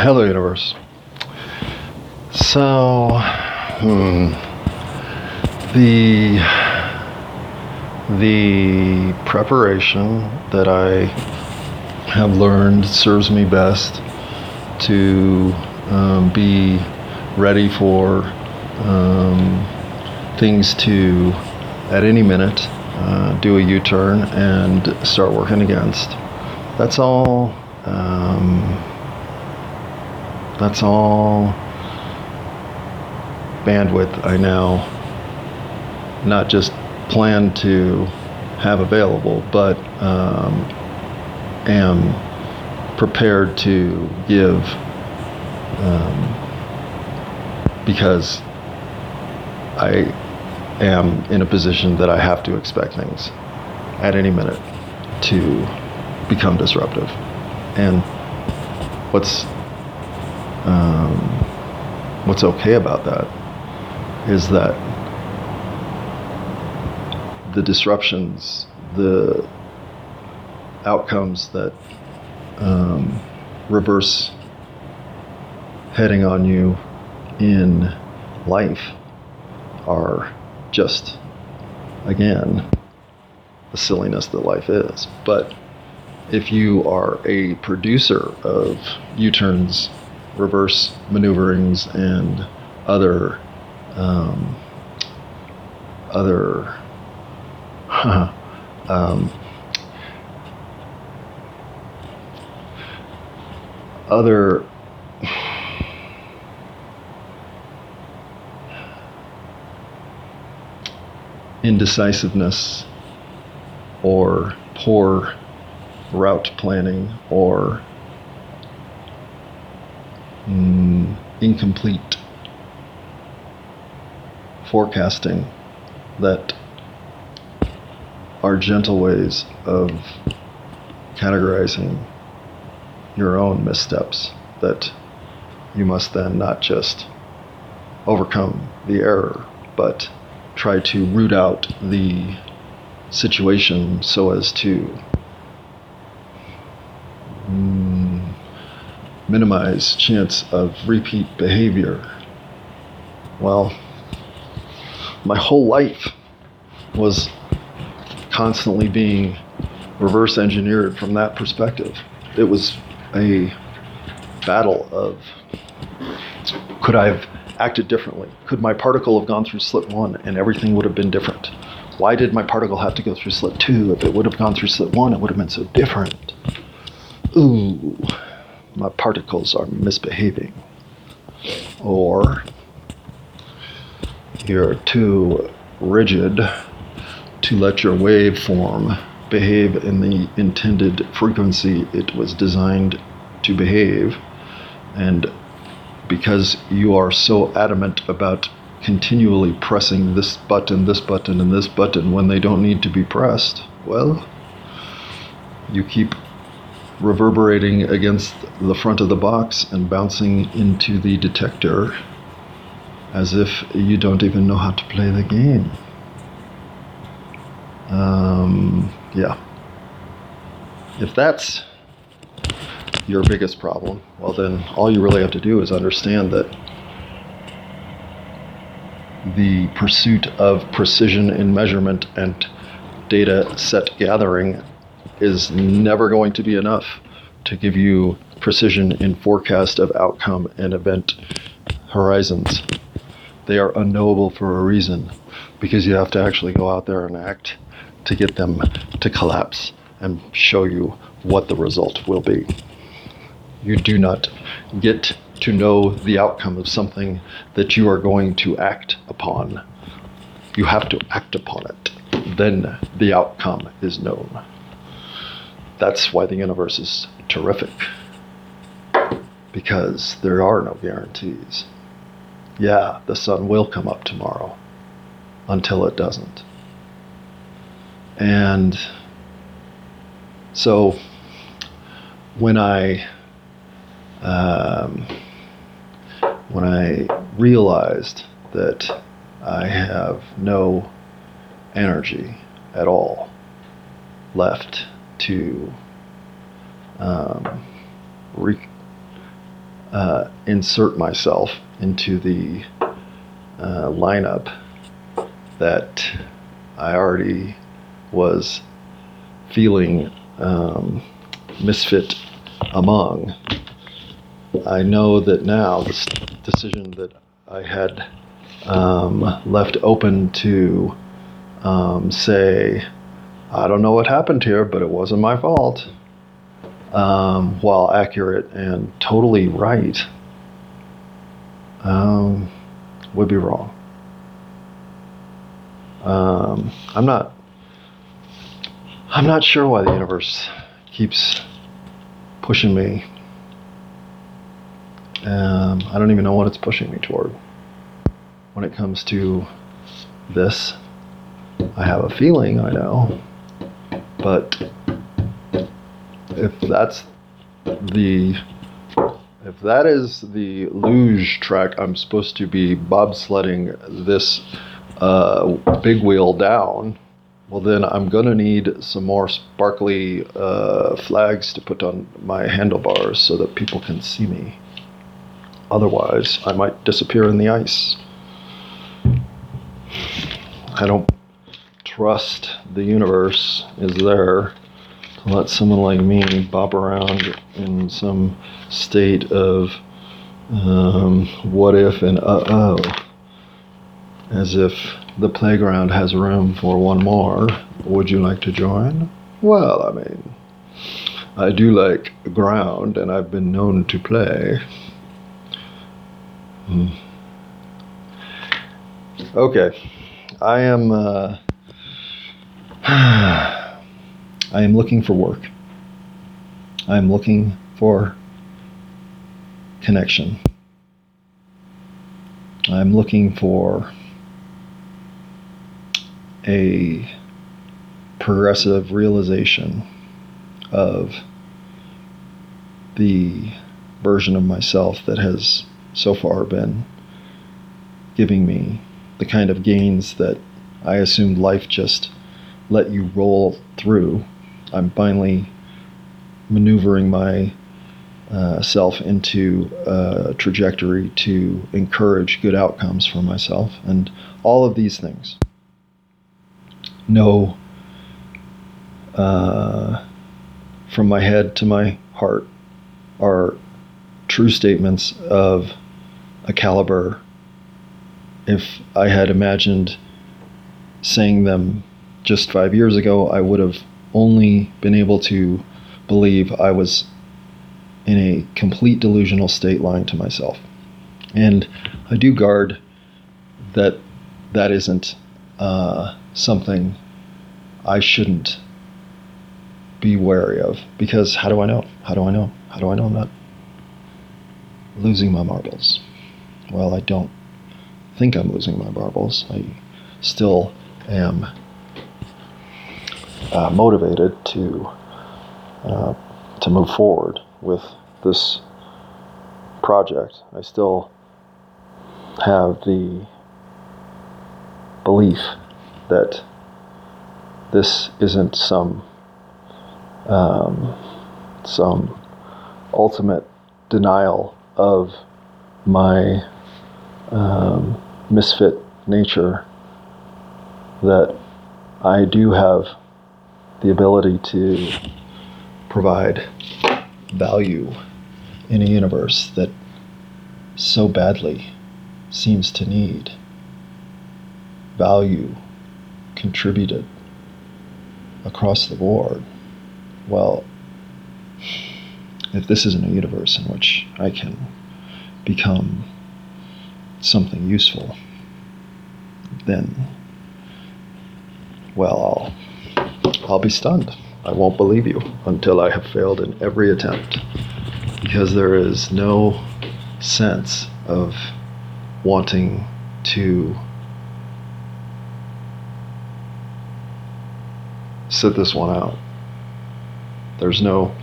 Hello, universe. So, hmm, the the preparation that I have learned serves me best to um, be ready for um, things to, at any minute, uh, do a U turn and start working against. That's all. Um, that's all bandwidth I now not just plan to have available, but um, am prepared to give um, because I am in a position that I have to expect things at any minute to become disruptive. And what's um, what's okay about that is that the disruptions, the outcomes that um, reverse heading on you in life are just, again, the silliness that life is. But if you are a producer of U turns, reverse maneuverings, and other um, other um, other indecisiveness or poor route planning or mm, incomplete forecasting that are gentle ways of categorizing your own missteps that you must then not just overcome the error, but try to root out the situation so as to minimize chance of repeat behavior. Well, my whole life was constantly being reverse engineered from that perspective. It was a battle of could I have acted differently? Could my particle have gone through slit one and everything would have been different? Why did my particle have to go through slit two? If it would have gone through slit one, it would have been so different. Ooh, my particles are misbehaving. Or you're too rigid to let your waveform behave in the intended frequency it was designed to behave. And because you are so adamant about continually pressing this button, this button, and this button when they don't need to be pressed, well, you keep reverberating against the front of the box and bouncing into the detector as if you don't even know how to play the game. Um, yeah. If that's your biggest problem, well, then all you really have to do is understand that the pursuit of precision in measurement and data set gathering is never going to be enough to give you precision in forecast of outcome and event horizons. They are unknowable for a reason because you have to actually go out there and act to get them to collapse and show you what the result will be. You do not get to know the outcome of something that you are going to act upon. You have to act upon it. Then the outcome is known. That's why the universe is terrific. Because there are no guarantees. Yeah, the sun will come up tomorrow until it doesn't. And so when I um, when I realized that I have no energy at all left to um, re- uh, insert myself into the uh, lineup that I already was feeling um, misfit among. I know that now this decision that I had um, left open to um, say, I don't know what happened here, but it wasn't my fault, um, while accurate and totally right, um, would be wrong. Um, I'm not. I'm not sure why the universe keeps pushing me. Um, I don't even know what it's pushing me toward. When it comes to this, I have a feeling I know, but if that's the if that is the luge track I'm supposed to be bobsledding this uh, big wheel down, well then I'm gonna need some more sparkly uh, flags to put on my handlebars so that people can see me. Otherwise, I might disappear in the ice. I don't trust the universe is there to let someone like me bob around in some state of um, what if and uh oh, as if the playground has room for one more. Would you like to join? Well, I mean, I do like ground and I've been known to play. Hmm. Okay, I am. Uh, I am looking for work. I am looking for connection. I'm looking for a progressive realization of the version of myself that has so far been giving me the kind of gains that I assumed life just let you roll through. I'm finally maneuvering my uh, self into a trajectory to encourage good outcomes for myself and all of these things. No, uh, from my head to my heart, are true statements of a caliber. If I had imagined saying them just five years ago, I would have only been able to believe I was in a complete delusional state lying to myself. And I do guard that that isn't uh, something I shouldn't be wary of because how do I know? How do I know? How do I know I'm not losing my marbles? Well, I don't think I'm losing my marbles. I still am uh, motivated to uh, to move forward with this project. I still have the belief that this isn't some um, some ultimate denial of my um, misfit nature that I do have the ability to provide value in a universe that so badly seems to need value contributed across the board. Well, if this isn't a universe in which I can become something useful, then, well, I'll I'll be stunned. I won't believe you until I have failed in every attempt. Because there is no sense of wanting to sit this one out. There's no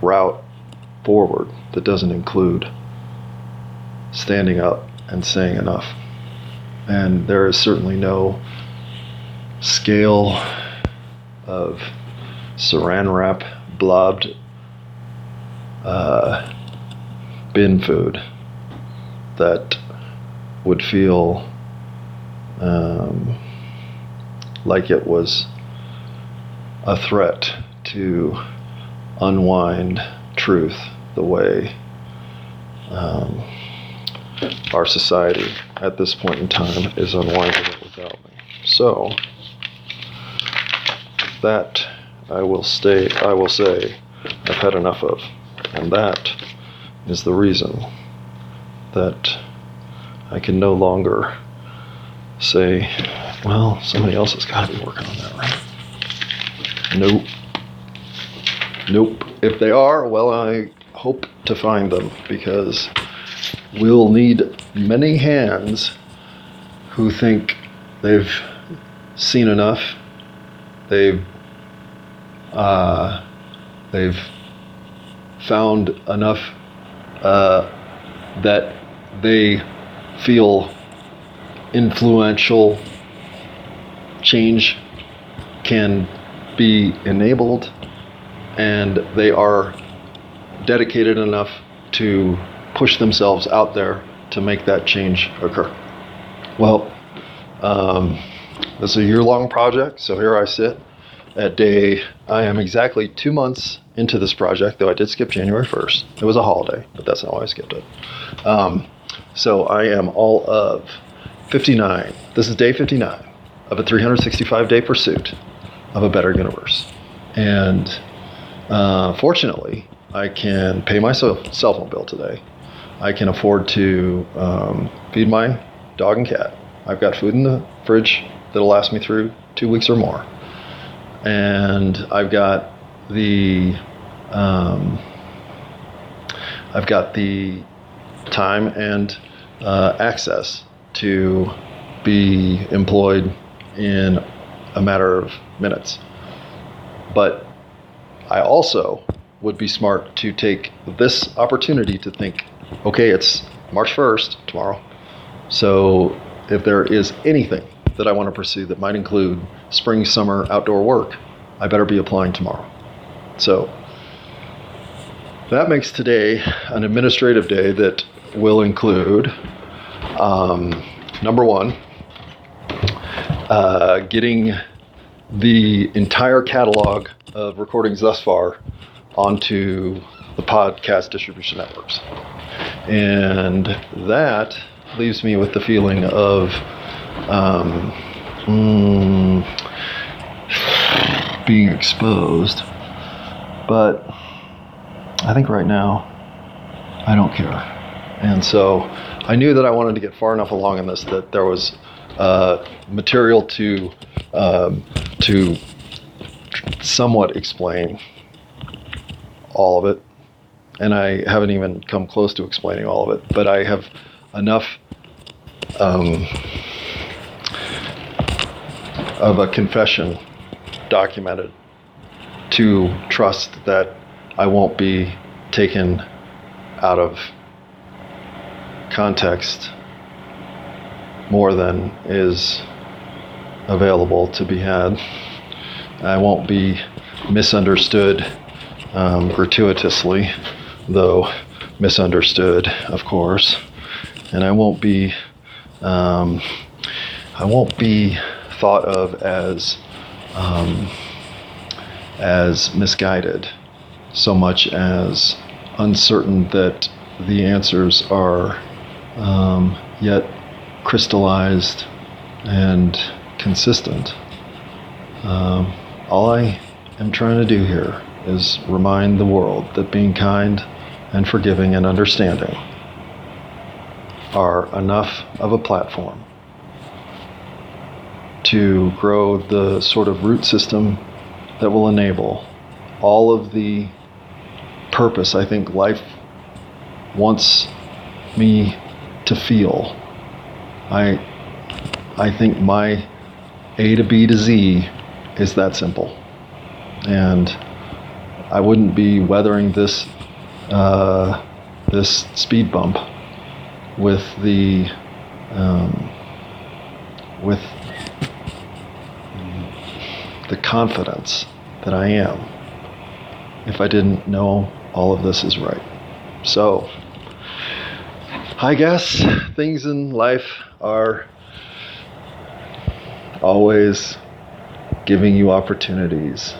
route forward that doesn't include standing up and saying enough. And there is certainly no scale of saran wrap blobbed uh, bin food that would feel um, like it was a threat to unwind truth the way um, our society at this point in time is unwinding it without me. So that I will stay. I will say I've had enough of, and that is the reason that I can no longer say, well, somebody else has got to be working on that, right? Nope. Nope. If they are, well, I hope to find them because we'll need many hands who think they've seen enough, they've uh, they've found enough uh, that they feel influential change can be enabled and they are dedicated enough to push themselves out there to make that change occur. Well, um, this is a year long project, so here I sit at day, I am exactly two months into this project, though I did skip January 1st. It was a holiday, but that's not why I skipped it. Um, so I am all of 59. This is day 59 of a 365 day pursuit of a better universe. And uh, fortunately, I can pay my cell phone bill today. I can afford to um, feed my dog and cat. I've got food in the fridge that'll last me through two weeks or more. And I've got the um, I've got the time and uh, access to be employed in a matter of minutes. But I also would be smart to take this opportunity to think, okay, it's March 1st, tomorrow. So if there is anything that I want to pursue that might include spring, summer, outdoor work, I better be applying tomorrow. So that makes today an administrative day that will include um, number one, uh, getting the entire catalog of recordings thus far onto the podcast distribution networks. And that leaves me with the feeling of um, mm, being exposed. But I think right now, I don't care. And so I knew that I wanted to get far enough along in this that there was uh, material to um, to somewhat explain all of it, and I haven't even come close to explaining all of it. But I have enough um, of a confession documented to trust that I won't be taken out of context more than is available to be had. I won't be misunderstood um, gratuitously, though misunderstood, of course, and I won't be um, I won't be thought of as um, as misguided so much as uncertain that the answers are um, yet crystallized and consistent. Um, all I am trying to do here is remind the world that being kind and forgiving and understanding are enough of a platform to grow the sort of root system that will enable all of the purpose I think life wants me to feel. I I think my A to B to Z is that simple. And I wouldn't be weathering this uh, this speed bump with the um, with the confidence that I am if I didn't know all of this is right. So, I guess things in life are always giving you opportunities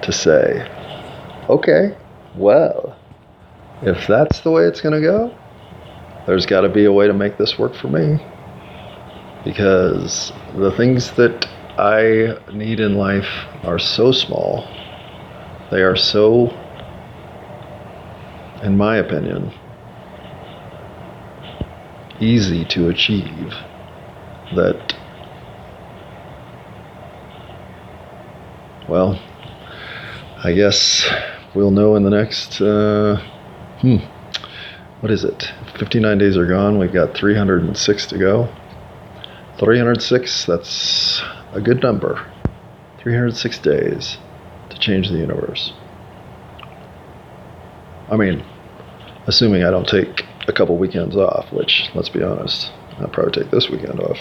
to say, okay, well, if that's the way it's going to go, there's got to be a way to make this work for me. Because the things that I need in life are so small, they are so, in my opinion, easy to achieve that, well, I guess we'll know in the next, uh, hmm, what is it? 59 days are gone. We've got 306 to go. 306, that's a good number. 306 days to change the universe. I mean, assuming I don't take a couple weekends off, which, let's be honest, I'll probably take this weekend off.